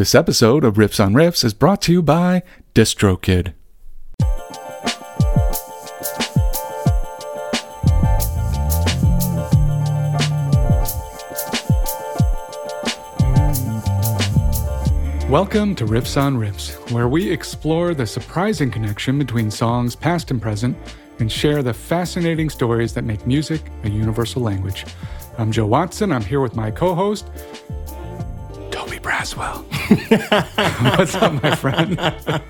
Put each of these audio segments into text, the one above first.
This episode of Riffs on Riffs is brought to you by DistroKid. Welcome to Riffs on Riffs, where we explore the surprising connection between songs past and present and share the fascinating stories that make music a universal language. I'm Joe Watson. I'm here with my co host, Braswell. What's up, my friend?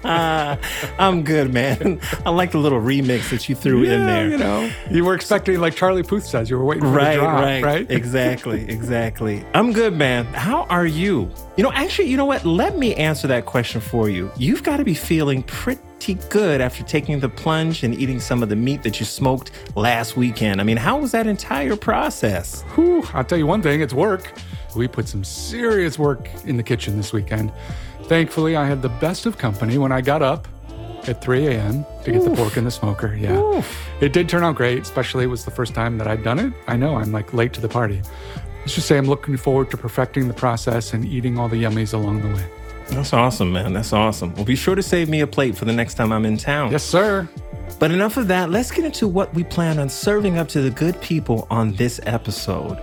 I'm good, man. I like the little remix that you threw in there. You know, you were expecting, like Charlie Puth says, you were waiting for Right, the drop, right, right? Exactly, exactly. I'm good, man. How are you? You know, actually, you know what? Let me answer that question for you. You've got to be feeling pretty good after taking the plunge and eating some of the meat that you smoked last weekend. I mean, how was that entire process? Whew, I'll tell you one thing, it's work. We put some serious work in the kitchen this weekend. Thankfully, I had the best of company when I got up at 3 a.m. to get the pork in the smoker. Yeah. It did turn out great, especially it was the first time that I'd done it. I know I'm like late to the party. Let's just say I'm looking forward to perfecting the process and eating all the yummies along the way. That's awesome, man. That's awesome. Well, be sure to save me a plate for the next time I'm in town. Yes, sir. But enough of that. Let's get into what we plan on serving up to the good people on this episode.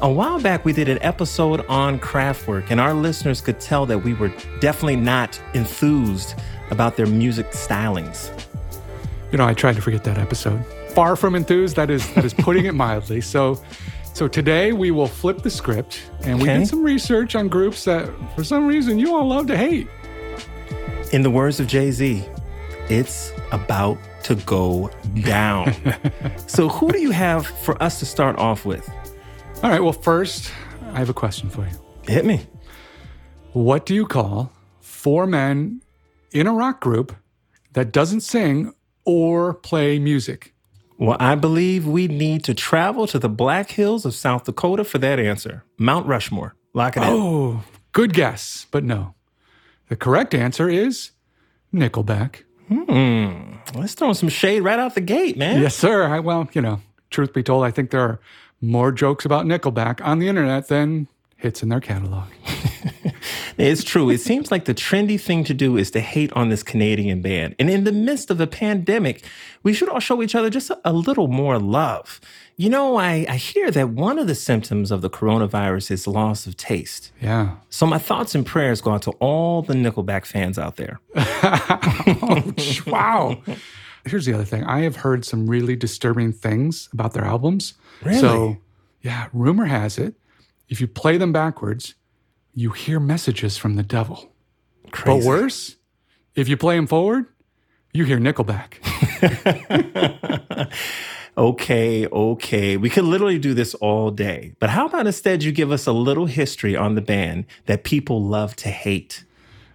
A while back, we did an episode on Kraftwerk, and our listeners could tell that we were definitely not enthused about their music stylings. You know, I tried to forget that episode. Far from enthused, that is that is putting it mildly. So so today we will flip the script and we did some research on groups that for some reason you all love to hate. In the words of Jay Z, it's about to go down. so, who do you have for us to start off with? All right, well first, I have a question for you. Hit me. What do you call four men in a rock group that doesn't sing or play music? Well, I believe we need to travel to the Black Hills of South Dakota for that answer. Mount Rushmore. Lock it in. Oh, good guess, but no. The correct answer is Nickelback. Hmm. Let's throw some shade right out the gate, man. Yes, sir. I, well, you know, truth be told, I think there are more jokes about Nickelback on the internet than hits in their catalog. It's true. It seems like the trendy thing to do is to hate on this Canadian band. And in the midst of a pandemic, we should all show each other just a, a little more love. You know, I, I hear that one of the symptoms of the coronavirus is loss of taste. Yeah. So my thoughts and prayers go out to all the Nickelback fans out there. wow. Here's the other thing. I have heard some really disturbing things about their albums. Really? So, yeah, rumor has it, if you play them backwards, you hear messages from the devil. Crazy. But worse, if you play them forward, you hear Nickelback. Okay, okay. We could literally do this all day. But how about instead you give us a little history on the band that people love to hate?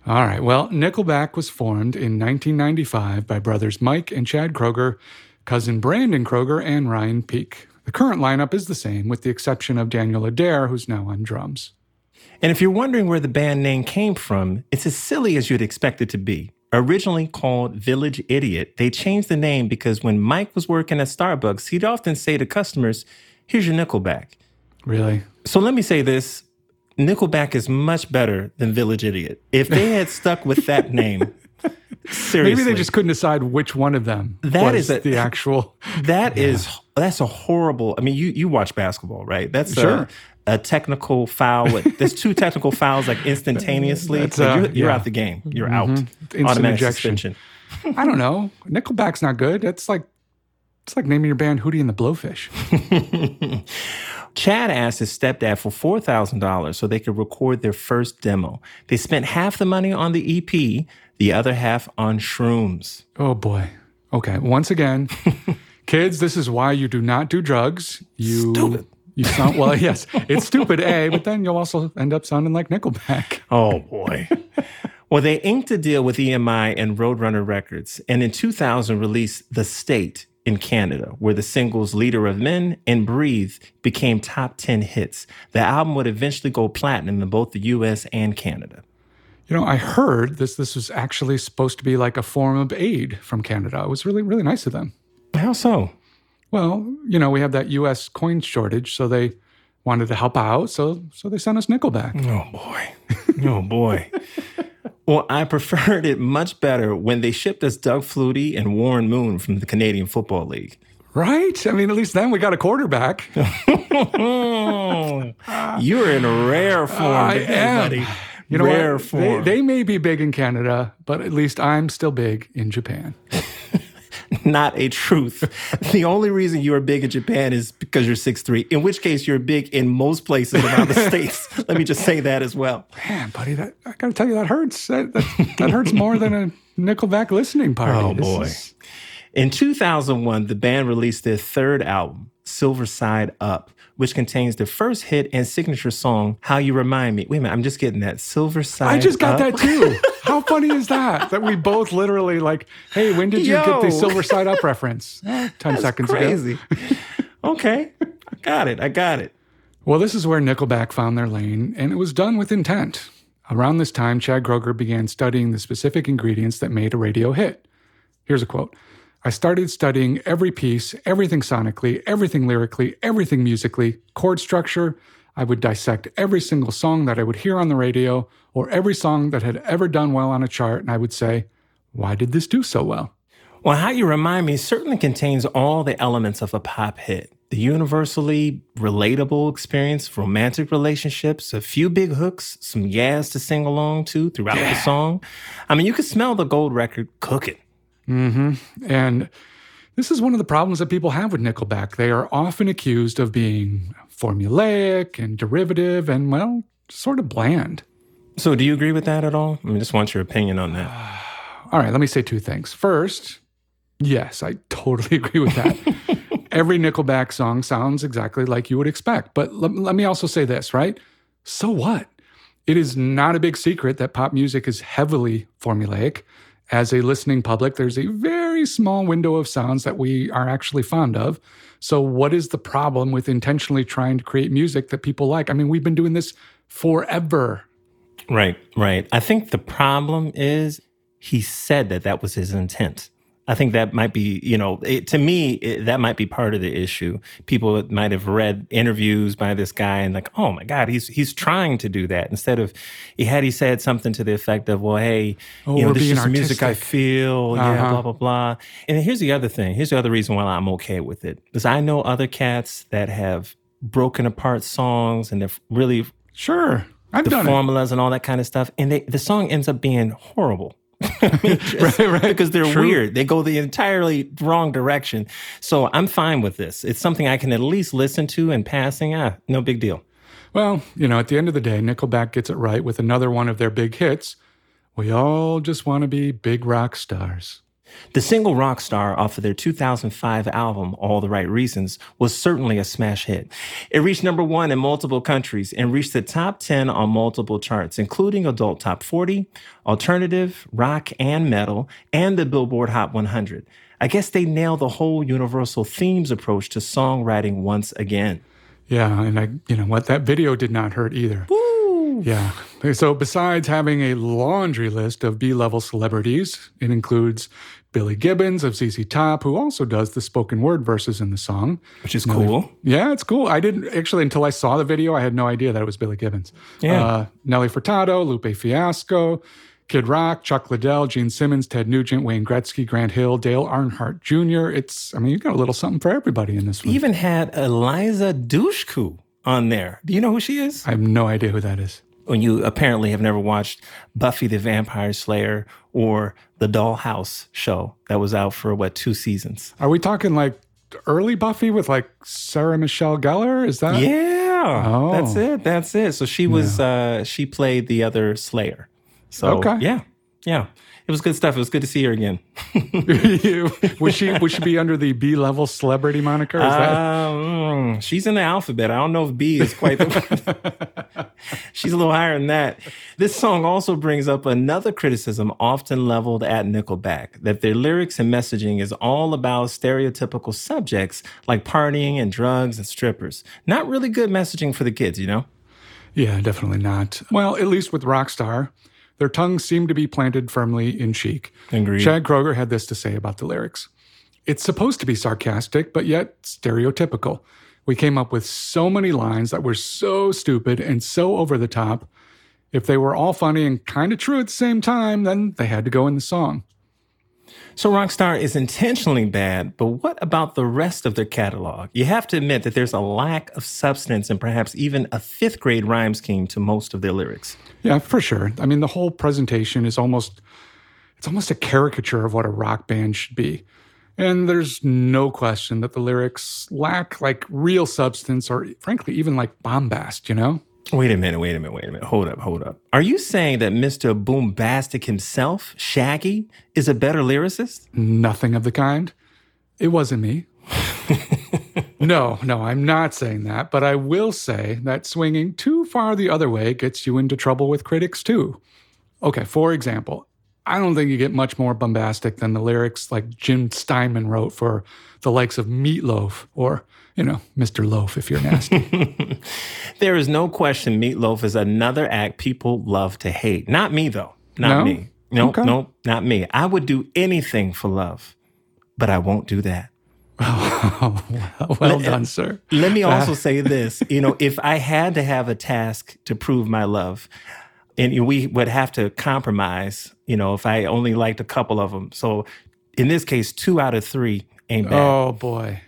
All right. Well, Nickelback was formed in 1995 by brothers Mike and Chad Kroeger, cousin Brandon Kroeger, and Ryan Peake. The current lineup is the same, with the exception of Daniel Adair, who's now on drums. And if you're wondering where the band name came from, it's as silly as you'd expect it to be. Originally called Village Idiot, they changed the name because when Mike was working at Starbucks, he'd often say to customers, Here's your Nickelback. Really? So let me say this Nickelback is much better than Village Idiot. If they had stuck with that name, seriously. Maybe they just couldn't decide which one of them That was is a- the actual. That is that's a horrible. I mean, you you watch basketball, right? That's Sure. a, a technical foul. With, there's two technical fouls like instantaneously. Uh, you're, you're yeah. out the game. You're out. Instant Automatic ejection. suspension. I don't know. Nickelback's not good. It's like it's like naming your band Hootie and the Blowfish. Chad asked his stepdad for four thousand dollars so they could record their first demo. They spent half the money on the EP, the other half on shrooms. Oh boy. Okay. Once again, kids, this is why you do not do drugs. You Stupid. you sound well, yes. It's stupid, A, but then you'll also end up sounding like Nickelback. Oh boy. well, they inked a deal with EMI and Roadrunner Records, and in 2000 released The State in Canada, where the singles Leader of Men and Breathe became top 10 hits. The album would eventually go platinum in both the US and Canada. You know, I heard this this was actually supposed to be like a form of aid from Canada. It was really, really nice of them. How so? Well, you know, we have that US coin shortage, so they wanted to help out, so so they sent us Nickelback. Oh boy. Oh boy. well, I preferred it much better when they shipped us Doug Flutie and Warren Moon from the Canadian Football League. Right? I mean, at least then we got a quarterback. You're in rare form, I today, am. buddy. You know rare what? They, form. they may be big in Canada, but at least I'm still big in Japan. Not a truth. the only reason you are big in Japan is because you're six three. in which case you're big in most places around the states. Let me just say that as well. Man, buddy, that I gotta tell you, that hurts. That, that, that hurts more than a Nickelback listening party. Oh, This boy. is- In 2001, the band released their third album, Silver Side Up, which contains the first hit and signature song, How You Remind Me. Wait a minute, I'm just getting that. Silver Side I just got Up. that too. How funny is that? That we both literally like, hey, when did you get the Silver Side Up reference? Eh, Ten seconds ago. Crazy. okay, I got it. I got it. Well, this is where Nickelback found their lane, and it was done with intent. Around this time, Chad Kroeger began studying the specific ingredients that made a radio hit. Here's a quote I started studying every piece, everything sonically, everything lyrically, everything musically, chord structure. I would dissect every single song that I would hear on the radio or every song that had ever done well on a chart, and I would say, why did this do so well? Well, How You Remind Me certainly contains all the elements of a pop hit. The universally relatable experience, romantic relationships, a few big hooks, some yas to sing along to throughout the song. I mean, you could smell the gold record cooking. Mm-hmm. And this is one of the problems that people have with Nickelback. They are often accused of being formulaic and derivative and, well, sort of bland. So, do you agree with that at all? I mean, just want your opinion on that. All right, let me say two things. First, yes, I totally agree with that. Every Nickelback song sounds exactly like you would expect. But let, let me also say this, right? So what? It is not a big secret that pop music is heavily formulaic. As a listening public, there's a very small window of sounds that we are actually fond of. So, what is the problem with intentionally trying to create music that people like? I mean, we've been doing this forever. Right, right. I think the problem is he said that that was his intent. I think that might be, you know, it, to me, it, that might be part of the issue. People might have read interviews by this guy and like, oh my God, he's he's trying to do that instead of, he had he said something to the effect of, well, hey, Oh, you know, we're this is just music I feel, yeah, Uh-huh. blah blah blah. And here's the other thing. Here's the other reason why I'm okay with it because I know other cats that have broken apart songs and they've really Sure. I've the done it. formulas and all that kind of stuff. And they, the song ends up being horrible. I mean, Right, right. Because they're True. weird. They go the entirely wrong direction. So I'm fine with this. It's something I can at least listen to in passing. Ah, no big deal. Well, you know, at the end of the day, Nickelback gets it right with another one of their big hits. We all just want to be big rock stars. The single Rockstar off of their 2005 album, All the Right Reasons, was certainly a smash hit. It reached number one in multiple countries and reached the top 10 on multiple charts, including Adult Top 40, Alternative, Rock, and Metal, and the Billboard Hot 100. I guess they nailed the whole universal themes approach to songwriting once again. Yeah, and I, you know what, that video did not hurt either. Yeah. So besides having a laundry list of B-level celebrities, it includes Billy Gibbons of ZZ Top, who also does the spoken word verses in the song. Which is cool. Yeah, it's cool. I didn't actually until I saw the video, I had no idea that it was Billy Gibbons. Yeah. Uh, Nelly Furtado, Lupe Fiasco, Kid Rock, Chuck Liddell, Gene Simmons, Ted Nugent, Wayne Gretzky, Grant Hill, Dale Earnhardt Jr. It's, I mean, you got a little something for everybody in this one. Even had Eliza Dushku on there. Do you know who she is? I have no idea who that is. When you apparently have never watched Buffy the Vampire Slayer or the Dollhouse show that was out for what two seasons. Are we talking like early Buffy with like Sarah Michelle Gellar? Is that? Yeah, Oh. that's it. That's it. So she was uh she played the other Slayer. So Okay. yeah, yeah, it was good stuff. It was good to see her again. would she would she be under the B level celebrity moniker? Is that? Um, she's in the alphabet. I don't know if B is quite the. she's a little higher than that. This song also brings up another criticism often leveled at Nickelback that their lyrics and messaging is all about stereotypical subjects like partying and drugs and strippers. Not really good messaging for the kids, you know? Yeah, definitely not. Well, at least with Rockstar, their tongues seem to be planted firmly in cheek. Agreed. Chad Kroeger had this to say about the lyrics. It's supposed to be sarcastic, but yet stereotypical. We came up with so many lines that were so stupid and so over the top. If they were all funny and kind of true at the same time, then they had to go in the song. So Rockstar is intentionally bad, but what about the rest of their catalog? You have to admit that there's a lack of substance and perhaps even a fifth grade rhyme scheme to most of their lyrics. Yeah, for sure. I mean, the whole presentation is almost it's almost a caricature of what a rock band should be. And there's no question that the lyrics lack like real substance or frankly even like bombast, you know? Wait a minute, wait a minute, wait a minute. Hold up, hold up. Are you saying that Mr. Boombastic himself, Shaggy, is a better lyricist? Nothing of the kind. It wasn't me. no, no, I'm not saying that, but I will say that swinging too far the other way gets you into trouble with critics too. Okay, for example, I don't think you get much more bombastic than the lyrics like Jim Steinman wrote for the likes of Meatloaf or, you know, Mr. Loaf if you're nasty. there is no question Meatloaf is another act people love to hate. Not me, though. Not No? me. Nope, Okay. nope, not me. I would do anything for love, but I won't do that. Oh, well done, sir. Let me also uh, say this. You know, if I had to have a task to prove my love, and we would have to compromise, you know, if I only liked a couple of them. So in this case, two out of three ain't bad. Oh boy.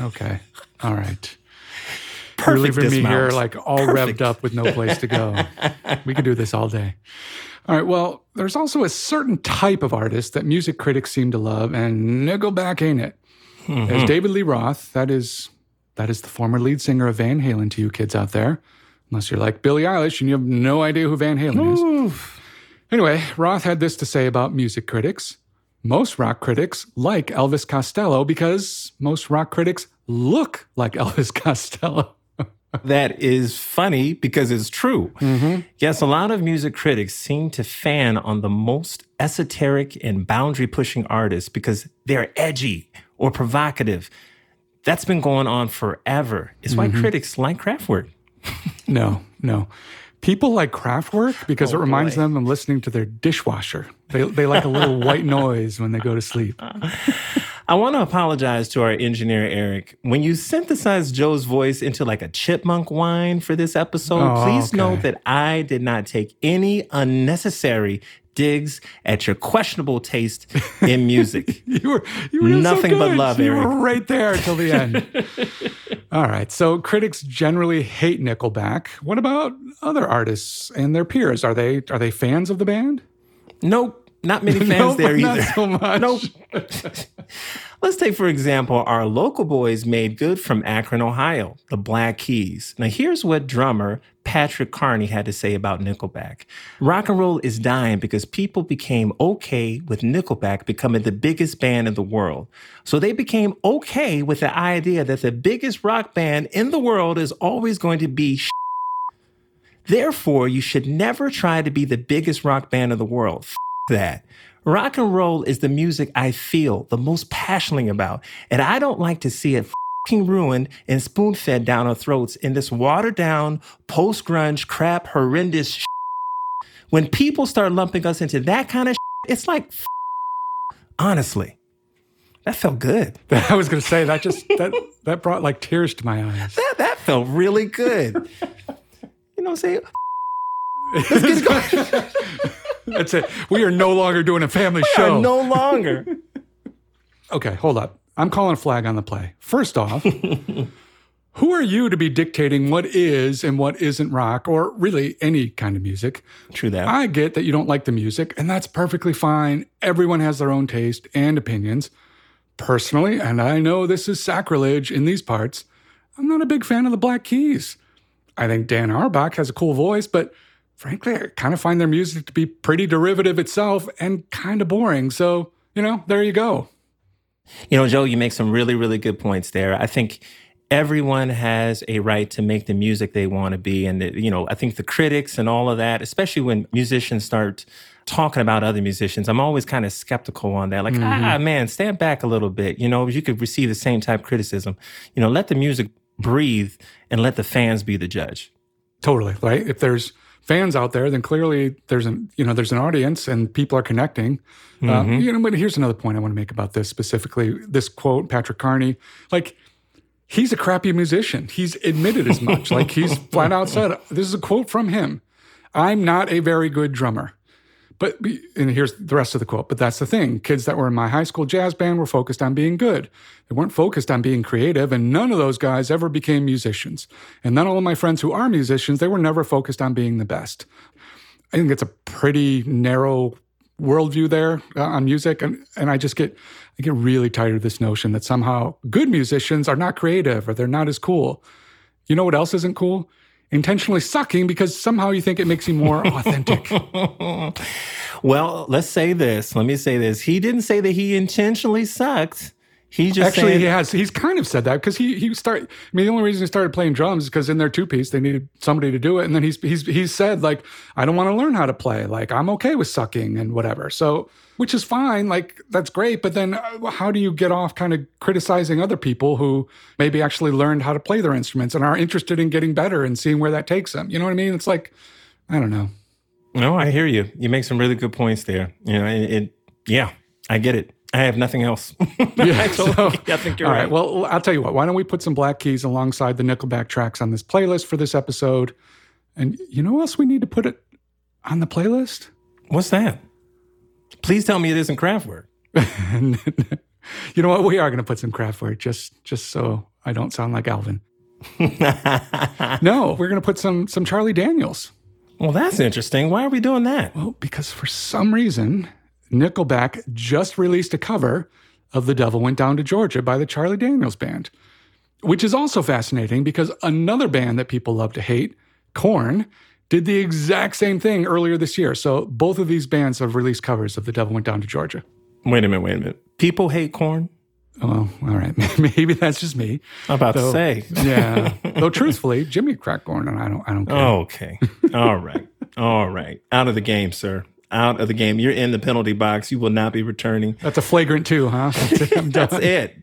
Okay. All right. You're Perfect leaving me here dismount. like all Perfect. revved up with no place to go. we could do this all day. All right. Well, there's also a certain type of artist that music critics seem to love, and Nickelback ain't it. Mm-hmm. As David Lee Roth, that is that is the former lead singer of Van Halen to you kids out there. Unless you're like Billie Eilish and you have no idea who Van Halen is. Anyway, Roth had this to say about music critics. Most rock critics like Elvis Costello because most rock critics look like Elvis Costello. That is funny because it's true. Yes, a lot of music critics seem to fan on the most esoteric and boundary pushing artists because they're edgy or provocative. That's been going on forever. It's why mm-hmm. critics like Kraftwerk. No, no. People like Kraftwerk because Oh, it reminds boy. them of listening to their dishwasher. They, they like a little white noise when they go to sleep. I want to apologize to our engineer, Eric. When you synthesized Joe's voice into like a chipmunk whine for this episode, Oh, please okay. note that I did not take any unnecessary digs at your questionable taste in music. You were you were doing so Nothing but love, You Eric. were right there till the end. All right. So critics generally hate Nickelback. What about other artists and their peers? Are they are they fans of the band? nope, not many fans Nope, there either. so much. Nope. Let's take, for example, our local boys made good from Akron, Ohio, the Black Keys. Now, here's what drummer Patrick Carney had to say about Nickelback. Rock and roll is dying because people became okay with Nickelback becoming the biggest band in the world. So they became okay with the idea that the biggest rock band in the world is always going to be sh- Therefore, you should never try to be the biggest rock band in the world. That. Rock and roll is the music I feel the most passionately about, and I don't like to see it fing ruined and spoon fed down our throats in this watered down, post grunge, crap, horrendous. When people start lumping us into that kind of, it's like, f- honestly, that felt good. I was going to say that just that that brought like tears to my eyes. That, that felt really good. You know what I'm saying? Let's get going. That's it. We are no longer doing a family show. Are no longer. Okay, hold up. I'm calling a flag on the play. First off, who are you to be dictating what is and what isn't rock or really any kind of music? True that. I get that you don't like the music, and that's perfectly fine. Everyone has their own taste and opinions. Personally, and I know this is sacrilege in these parts, I'm not a big fan of the Black Keys. I think Dan Auerbach has a cool voice, but frankly, I kind of find their music to be pretty derivative itself and kind of boring. So, you know, there you go. You know, Joe, you make some really, really good points there. I think everyone has a right to make the music they want to be. And, that, you know, I think the critics and all of that, especially when musicians start talking about other musicians, I'm always kind of skeptical on that. Like, ah, man, stand back a little bit. You know, you could receive the same type of criticism. You know, let the music breathe and let the fans be the judge. Totally, right? If there's fans out there, then clearly there's an you know there's an audience and people are connecting. Uh, you know, but here's another point I want to make about this specifically. This quote, Patrick Carney, like he's a crappy musician. He's admitted as much. like he's flat out said, this is a quote from him I'm not a very good drummer. But, and here's the rest of the quote, but that's the thing. Kids that were in my high school jazz band were focused on being good. They weren't focused on being creative, and none of those guys ever became musicians. And of all my friends who are musicians, they were never focused on being the best. I think it's a pretty narrow worldview there uh, on music, and and I just get I get really tired of this notion that somehow good musicians are not creative or they're not as cool. You know what else isn't cool? Intentionally sucking because somehow you think it makes you more authentic. well, let's say this. Let me say this. He didn't say that he intentionally sucked. He just actually saying, he has he's kind of said that because he he started. I mean, the only reason he started playing drums is because in their two piece they needed somebody to do it, and then he's he's he's said like I don't want to learn how to play. Like I'm okay with sucking and whatever. So which is fine. Like that's great. But then uh, how do you get off kind of criticizing other people who maybe actually learned how to play their instruments and are interested in getting better and seeing where that takes them? You know what I mean? It's like I don't know. No, I hear you. You make some really good points there. You know, it, it yeah, I get it. I have nothing else. yeah, so, I think you're all right. right. Well, I'll tell you what. Why don't we put some Black Keys alongside the Nickelback tracks on this playlist for this episode? And you know what else we need to put it on the playlist? What's that? Please tell me it isn't Kraftwerk. you know what? We are going to put some Kraftwerk just just so I don't sound like Alvin. no, we're going to put some some Charlie Daniels. Well, that's interesting. Why are we doing that? Well, because for some reason Nickelback just released a cover of The Devil Went Down to Georgia by the Charlie Daniels Band, which is also fascinating because another band that people love to hate, Korn, did the exact same thing earlier this year. So both of these bands have released covers of The Devil Went Down to Georgia. Wait a minute, wait a minute. People hate Korn? Oh, all right. Maybe that's just me. I'm about Though, to say. yeah. Though truthfully, Jimmy cracked Korn and I don't I don't care. Okay. All right. All right. Out of the game, sir out of the game. You're in the penalty box. You will not be returning. That's a flagrant two, huh? That's it.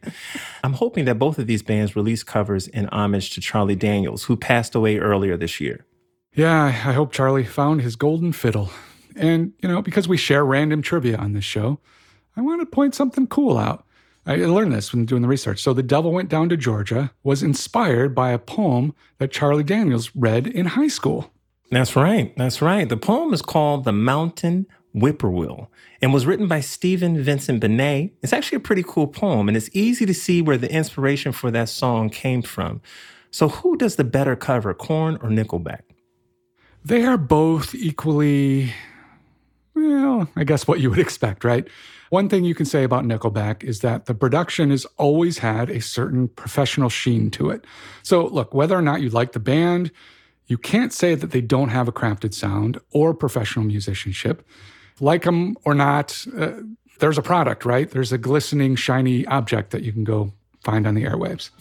I'm hoping that both of these bands release covers in homage to Charlie Daniels, who passed away earlier this year. Yeah, I hope Charlie found his golden fiddle. And, you know, because we share random trivia on this show, I want to point something cool out. I learned this when doing the research. So, The Devil Went Down to Georgia was inspired by a poem that Charlie Daniels read in high school. That's right. That's right. The poem is called The Mountain Whippoorwill and was written by Stephen Vincent Benet. It's actually a pretty cool poem, and it's easy to see where the inspiration for that song came from. So, who does the better cover, Korn or Nickelback? They are both equally, well, I guess what you would expect, right? One thing you can say about Nickelback is that the production has always had a certain professional sheen to it. So, look, whether or not you like the band, you can't say that they don't have a crafted sound or professional musicianship. Like them or not, uh, there's a product, right? There's a glistening, shiny object that you can go find on the airwaves.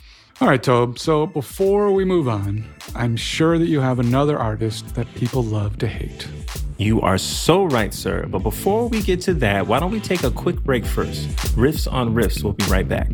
All right, Tobe. So before we move on, I'm sure that you have another artist that people love to hate. You are so right, sir. But before we get to that, why don't we take a quick break first? Riffs on Riffs. We'll be right back.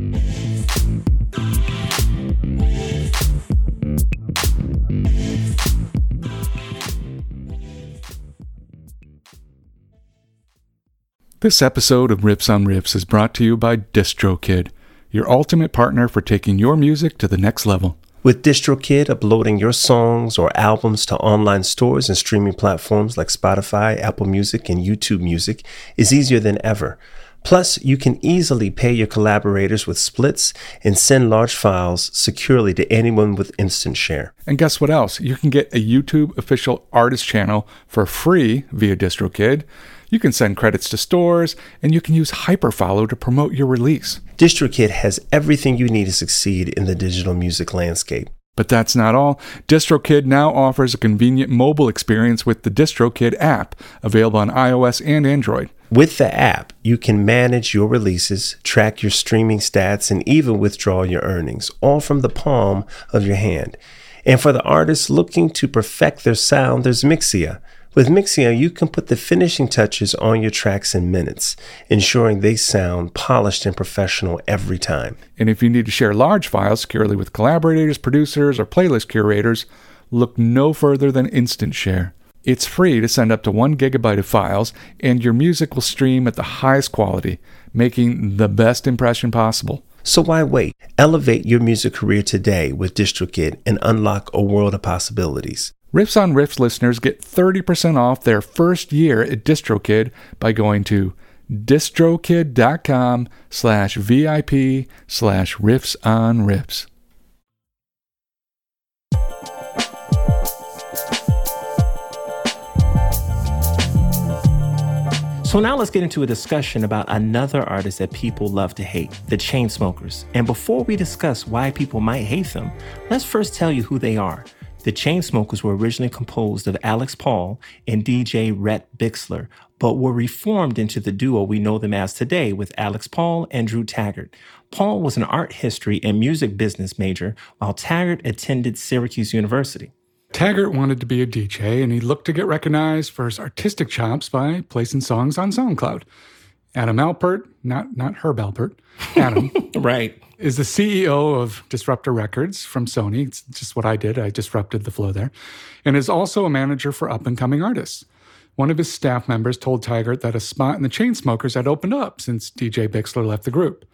This episode of Riffs on Riffs is brought to you by DistroKid, your ultimate partner for taking your music to the next level. With DistroKid, uploading your songs or albums to online stores and streaming platforms like Spotify, Apple Music, and YouTube Music is easier than ever. Plus, you can easily pay your collaborators with splits and send large files securely to anyone with Instant Share. And guess what else? You can get a YouTube official artist channel for free via DistroKid. You can send credits to stores, and you can use Hyperfollow to promote your release. DistroKid has everything you need to succeed in the digital music landscape. But that's not all. DistroKid now offers a convenient mobile experience with the DistroKid app, available on iOS and Android. With the app, you can manage your releases, track your streaming stats, and even withdraw your earnings, all from the palm of your hand. And for the artists looking to perfect their sound, there's Mixea with Mixea, you can put the finishing touches on your tracks in minutes, ensuring they sound polished and professional every time. And if you need to share large files securely with collaborators, producers, or playlist curators, look no further than Instant Share. It's free to send up to one gigabyte of files, and your music will stream at the highest quality, making the best impression possible. So why wait? Elevate your music career today with DistroKid and unlock a world of possibilities. Riffs on Riffs listeners get 30% off their first year at DistroKid by going to distrokid.com slash VIP slash riffs on riffs. So now let's get into a discussion about another artist that people love to hate, the Chainsmokers. And before we discuss why people might hate them, let's first tell you who they are. The Chainsmokers were originally composed of Alex Pall and DJ Rhett Bixler, but were reformed into the duo we know them as today with Alex Pall and Drew Taggart. Pall was an art history and music business major, while Taggart attended Syracuse University. Taggart wanted to be a DJ and he looked to get recognized for his artistic chops by placing songs on SoundCloud. Adam Alpert, not not Herb Alpert, Adam, Right. is the CEO of Disruptor Records from Sony. It's just what I did. I disrupted the flow there. And is also a manager for up and coming artists. One of his staff members told Taggart that a spot in the Chainsmokers had opened up since DJ Bixler left the group.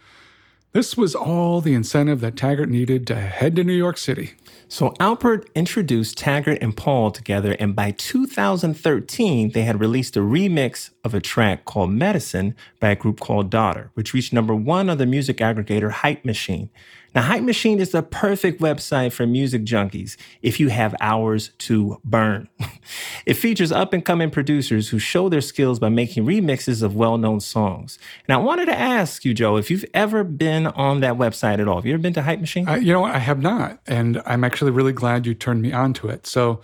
This was all the incentive that Taggart needed to head to New York City. So Alpert introduced Taggart and Pall together, and by 2013, they had released a remix of a track called Medicine by a group called Daughter, which reached number one on the music aggregator Hype Machine. Now, Hype Machine is the perfect website for music junkies if you have hours to burn. it features up and coming producers who show their skills by making remixes of well known songs. And I wanted to ask you, Joe, if you've ever been on that website at all. Have you ever been to Hype Machine? I, you know? I have not, and I'm actually really glad you turned me onto it. So,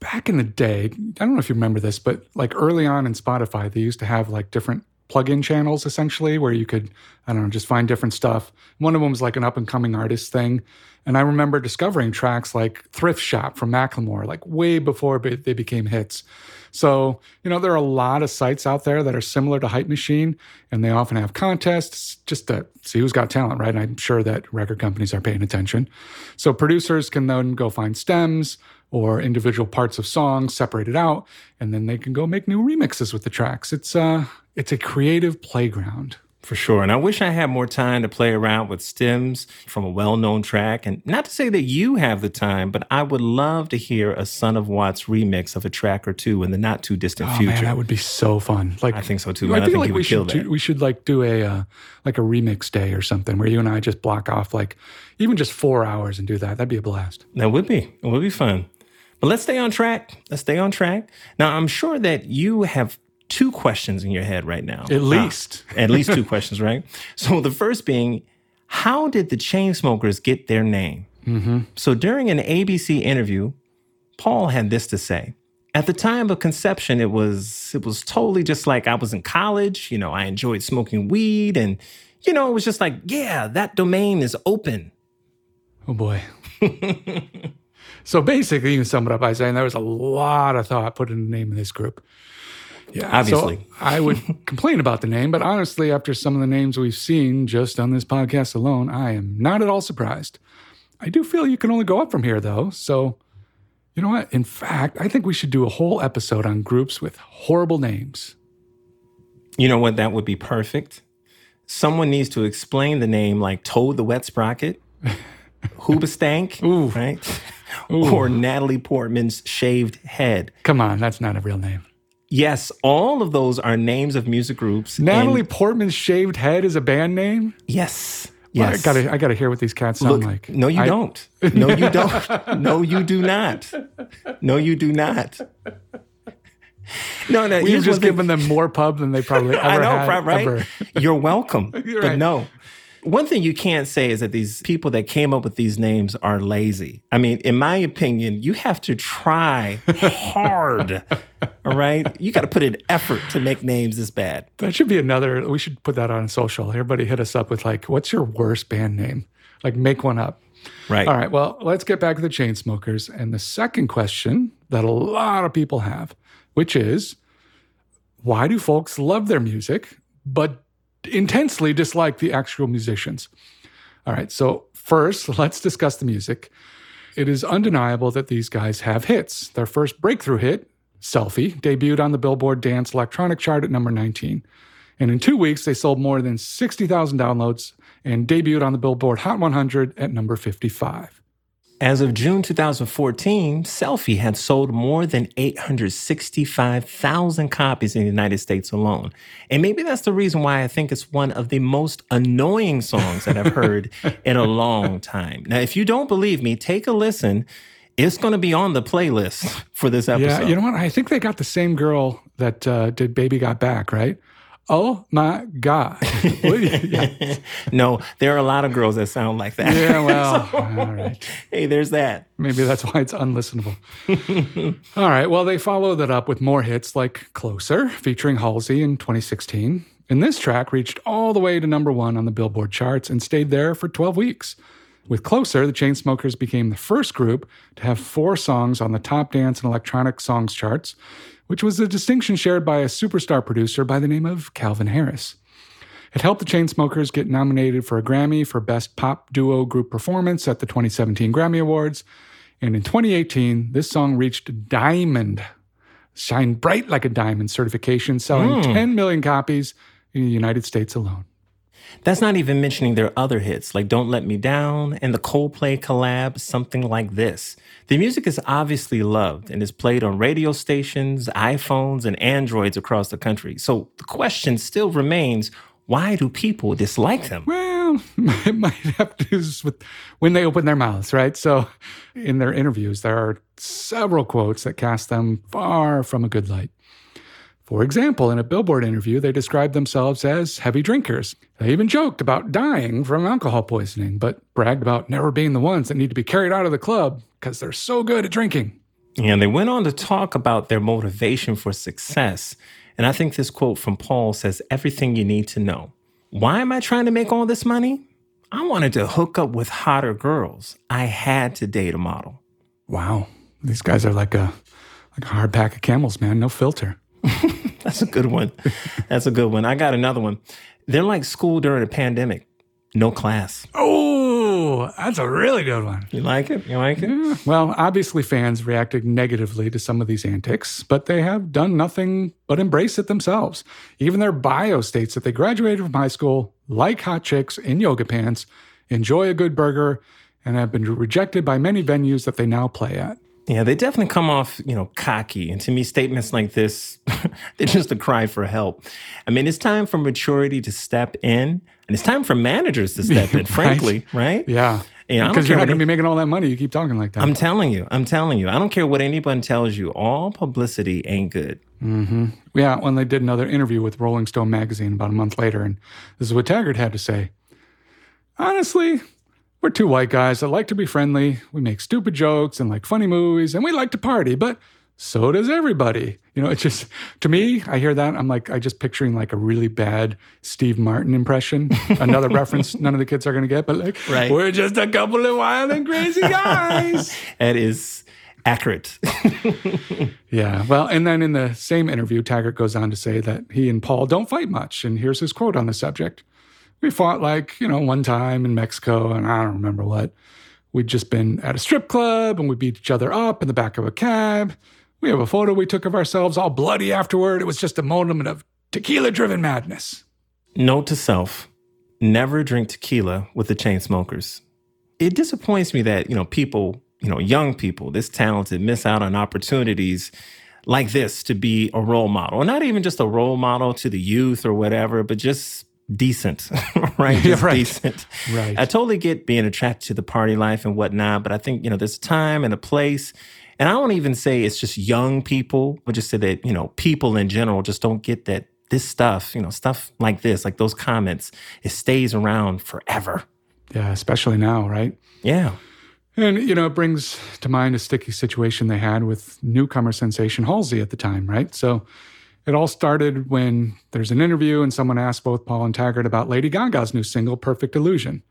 back in the day, I don't know if you remember this, but like early on in Spotify, they used to have like different plug-in channels essentially where you could, I don't know, just find different stuff. One of them was like an up-and-coming artist thing, and I remember discovering tracks like Thrift Shop from Macklemore, like way before they became hits. So, you know, there are a lot of sites out there that are similar to Hype Machine, and they often have contests just to see who's got talent, right? And I'm sure that record companies are paying attention. So, producers can then go find stems or individual parts of songs separated out, and then they can go make new remixes with the tracks. It's uh, it's a creative playground. For sure. And I wish I had more time to play around with stems from a well known track. And not to say that you have the time, but I would love to hear a Son of Watts remix of a track or two in the not too distant Oh future. man, that would be so fun! Like I think so too. I I feel think like we should do, we should like do a uh, like a remix day or something where you and I just block off like even just four hours and do that. That'd be a blast. That would be. It would be fun. But let's stay on track. Let's stay on track. Now, I'm sure that you have two questions in your head right now. At least. Ah, at least two questions, right? So the first being, how did the Chainsmokers get their name? So during an ABC interview, Pall had this to say. At the time of conception, it was it was totally just like I was in college. You know, I enjoyed smoking weed, and you know, it was just like, yeah, that domain is open. Oh boy. so basically, you can sum it up by saying there was a lot of thought put in the name of this group. Yeah, Obviously. So I would complain about the name, but honestly, after some of the names we've seen just on this podcast alone, I am not at all surprised. I do feel you can only go up from here, though. So, you know what? In fact, I think we should do a whole episode on groups with horrible names. You know what? That would be perfect. Someone needs to explain the name like Toad the Wet Sprocket, Hoobastank, Ooh. right? Or Natalie Portman's shaved head. Come on, that's not a real name. Yes, all of those are names of music groups. and- Natalie Portman's shaved head is a band name. yes. Well, Yes. I gotta, I gotta hear what these cats sound Look, like. no, you I- don't. No, you don't. No, you do not. No, you do not. No, no. We've just given them more pub than they probably ever I know, had. right? ever. You're welcome. You're but right. no. One thing you can't say is that these people that came up with these names are lazy. I mean, in my opinion, you have to try hard. all right? You got to put in effort to make names this bad. That should be another. We should put that on social. Everybody hit us up with like, what's your worst band name? Like, make one up. Right. All right. Well, let's get back to the Chainsmokers. And the second question that a lot of people have, which is, why do folks love their music but intensely dislike the actual musicians? All right. So first, let's discuss the music. It is undeniable that these guys have hits. Their first breakthrough hit, Selfie, debuted on the Billboard Dance Electronic Chart at number 19. And in two weeks, they sold more than 60,000 downloads and debuted on the Billboard Hot 100 at number 55. As of June 2014, Selfie had sold more than 865,000 copies in the United States alone. And maybe that's the reason why I think it's one of the most annoying songs that I've heard in a long time. Now, if you don't believe me, take a listen. It's going to be on the playlist for this episode. Yeah, you know what? I think they got the same girl that uh, did Baby Got Back, right? Oh my God. no, there are a lot of girls that sound like that. Yeah, well, so, all right. Hey, there's that. Maybe that's why it's unlistenable. all right. Well, they followed that up with more hits like Closer, featuring Halsey in 2016. And this track reached all the way to number one on the Billboard charts and stayed there for 12 weeks. With Closer, the Chainsmokers became the first group to have four songs on the top dance and electronic songs charts which was a distinction shared by a superstar producer by the name of Calvin Harris. It helped the Chainsmokers get nominated for a Grammy for Best Pop Duo Group Performance at the 2017 Grammy Awards. And in 2018, this song reached Diamond, Shine Bright Like a Diamond certification, selling mm. 10 million copies in the United States alone. That's not even mentioning their other hits like Don't Let Me Down and the Coldplay collab, Something Like This. The music is obviously loved and is played on radio stations, iPhones, and Androids across the country. So the question still remains why do people dislike them? Well, it might have to do with when they open their mouths, right? So in their interviews, there are several quotes that cast them far from a good light. For example, in a Billboard interview, they described themselves as heavy drinkers. They even joked about dying from alcohol poisoning, but bragged about never being the ones that need to be carried out of the club because they're so good at drinking. And they went on to talk about their motivation for success. And I think this quote from Pall says everything you need to know. Why am I trying to make all this money? I wanted to hook up with hotter girls. I had to date a model. Wow. These guys are like a like a hard pack of camels, man. No filter. That's a good one. That's a good one. I got another one. They're like school during a pandemic. No class. Oh, that's a really good one. You like it? You like it? Yeah. Well, obviously, fans reacted negatively to some of these antics, but they have done nothing but embrace it themselves. Even their bio states that they graduated from high school, like hot chicks in yoga pants, enjoy a good burger, and have been rejected by many venues that they now play at. Yeah, they definitely come off, you know, cocky. And to me, statements like this, they're just a cry for help. I mean, it's time for maturity to step in, and it's time for managers to step in, frankly, right? Yeah. Yeah, because you're not going to be making all that money. You keep talking like that. I'm telling you. I'm telling you. I don't care what anyone tells you. All publicity ain't good. Mm-hmm. Yeah. When they did another interview with Rolling Stone magazine about a month later, and this is what Taggart had to say. Honestly, we're two white guys that like to be friendly. We make stupid jokes and like funny movies, and we like to party, but so does everybody. You know, it's just, to me, I hear that. I'm like, I just picturing like a really bad Steve Martin impression. Another reference none of the kids are going to get, but like, right. we're just a couple of wild and crazy guys. that is accurate. yeah. Well, and then in the same interview, Taggart goes on to say that he and Pall don't fight much. And here's his quote on the subject we fought like, you know, one time in Mexico, and I don't remember what. We'd just been at a strip club and we beat each other up in the back of a cab. We have a photo we took of ourselves all bloody afterward. It was just a moment of tequila driven madness. Note to self never drink tequila with the Chainsmokers. It disappoints me that, you know, people, you know, young people, this talented, miss out on opportunities like this to be a role model. Not even just a role model to the youth or whatever, but just decent, right? Just right. decent. Right. I totally get being attracted to the party life and whatnot, but I think, you know, there's a time and a place. And I don't even say it's just young people, but just say that, you know, people in general just don't get that this stuff, you know, stuff like this, like those comments, it stays around forever. Yeah, especially now, right? Yeah. And, you know, it brings to mind a sticky situation they had with newcomer sensation Halsey at the time, right? So it all started when there's an interview and someone asks both Pall and Taggart about Lady Gaga's new single, Perfect Illusion.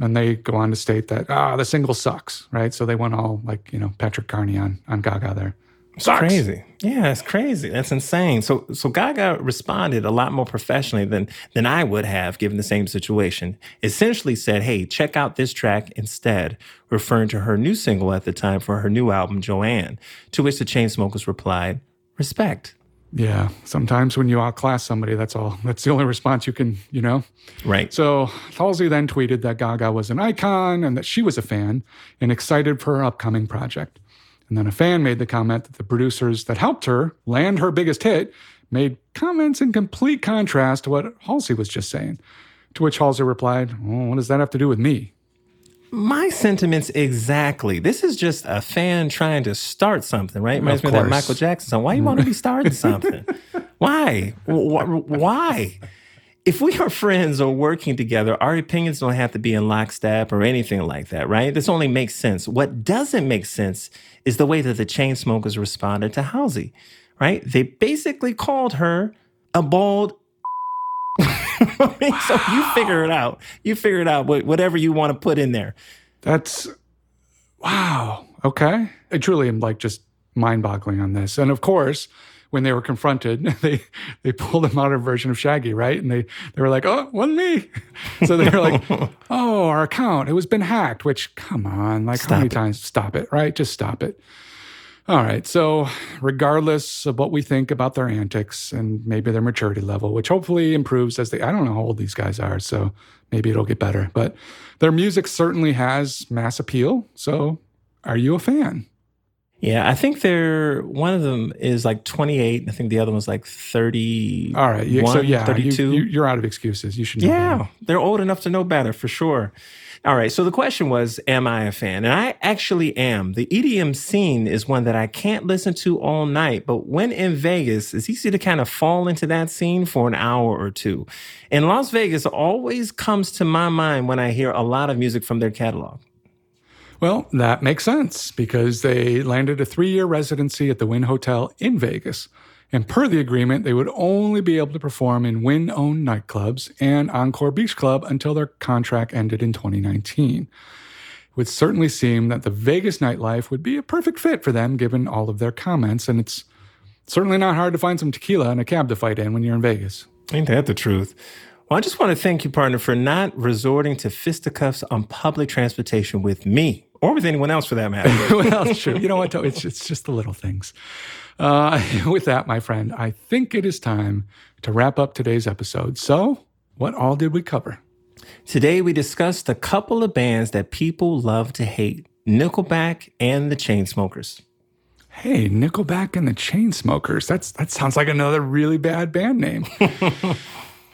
And they go on to state that, ah, the single sucks, right? So they went all like, you know, Patrick Carney on, on Gaga there. It's sucks. crazy. Yeah, it's crazy. That's insane. So so Gaga responded a lot more professionally than than I would have given the same situation. Essentially said, "Hey, check out this track instead," referring to her new single at the time for her new album Joanne. To which the Chainsmokers replied, "Respect." Yeah, sometimes when you outclass somebody, that's all. That's the only response you can, you know? Right. So Halsey then tweeted that Gaga was an icon and that she was a fan and excited for her upcoming project. And then a fan made the comment that the producers that helped her land her biggest hit made comments in complete contrast to what Halsey was just saying. To which Halsey replied, well, What does that have to do with me? My sentiments exactly. This is just a fan trying to start something, right? Reminds me of that. Michael Jackson song. Why you want to be starting something? Why? Why? If we are friends or working together, our opinions don't have to be in lockstep or anything like that, right? This only makes sense. What doesn't make sense is the way that the Chainsmokers responded to Halsey, right? They basically called her a bald I mean, so you figure it out. You figure it out. Whatever you want to put in there. That's wow. Okay. I truly am like just mind boggling on this. And of course, when they were confronted, they they pulled a modern version of Shaggy, right? And they they were like, "Oh, it wasn't me." So they were like, "Oh, our account it was been hacked." Which, come on, like how many times? Stop it, right? Just stop it. All right. So, regardless of what we think about their antics and maybe their maturity level, which hopefully improves as they, I don't know how old these guys are. So, maybe it'll get better. But their music certainly has mass appeal. So, are you a fan? Yeah, I think they're one of them is like 28. I think the other one's like 30. All right. So, yeah, you, 32. you, you're out of excuses. You should know. yeah, better. they're old enough to know better for sure. All right. So the question was, am I a fan? And I actually am. The EDM scene is one that I can't listen to all night, but when in Vegas, it's easy to kind of fall into that scene for an hour or two. And Las Vegas always comes to my mind when I hear a lot of music from their catalog. Well, that makes sense because they landed a three year residency at the Wynn Hotel in Vegas. And per the agreement, they would only be able to perform in Wynn owned nightclubs and Encore Beach Club until their contract ended in 2019. It would certainly seem that the Vegas nightlife would be a perfect fit for them given all of their comments. And it's certainly not hard to find some tequila and a cab to fight in when you're in Vegas. Ain't that the truth? Well, I just want to thank you, partner, for not resorting to fisticuffs on public transportation with me or with anyone else for that matter. well, it's true. You know what? It's, it's just the little things. Uh, with that, my friend, I think it is time to wrap up today's episode. So, what all did we cover? Today, we discussed a couple of bands that people love to hate Nickelback and the Chainsmokers. Hey, Nickelback and the Chainsmokers. That's that sounds like another really bad band name.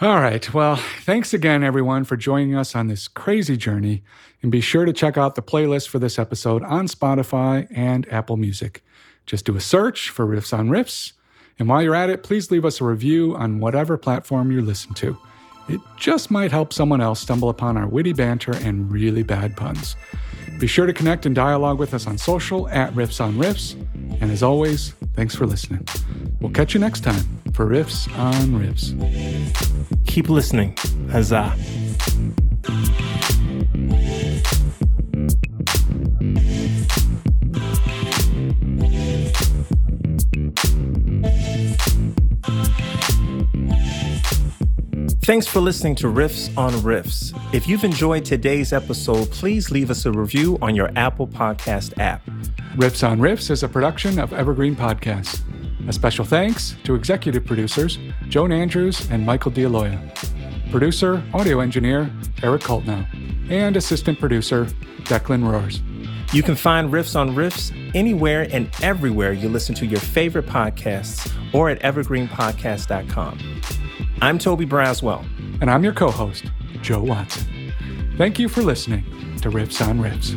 All right. Well, thanks again, everyone, for joining us on this crazy journey. And be sure to check out the playlist for this episode on Spotify and Apple Music. Just do a search for Riffs on Riffs. And while you're at it, please leave us a review on whatever platform you listen to. It just might help someone else stumble upon our witty banter and really bad puns. Be sure to connect and dialogue with us on social at Riffs on Riffs. And as always, thanks for listening. We'll catch you next time for Riffs on Riffs. Keep listening. Huzzah. Thanks for listening to Riffs on Riffs. If you've enjoyed today's episode, please leave us a review on your Apple Podcast app. Riffs on Riffs is a production of Evergreen Podcasts. A special thanks to executive producers Joan Andrews and Michael D'Aloia, producer, audio engineer Eric Coltnow, and assistant producer Declan Roars. You can find Riffs on Riffs anywhere and everywhere you listen to your favorite podcasts or at evergreenpodcast.com. I'm Toby Braswell. And I'm your co host, Joe Watson. Thank you for listening to Riffs on Riffs.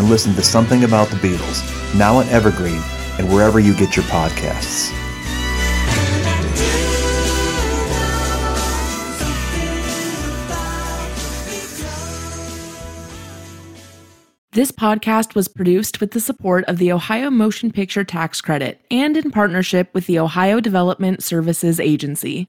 and listen to Something About the Beatles, now on Evergreen and wherever you get your podcasts. This podcast was produced with the support of the Ohio Motion Picture Tax Credit and in partnership with the Ohio Development Services Agency.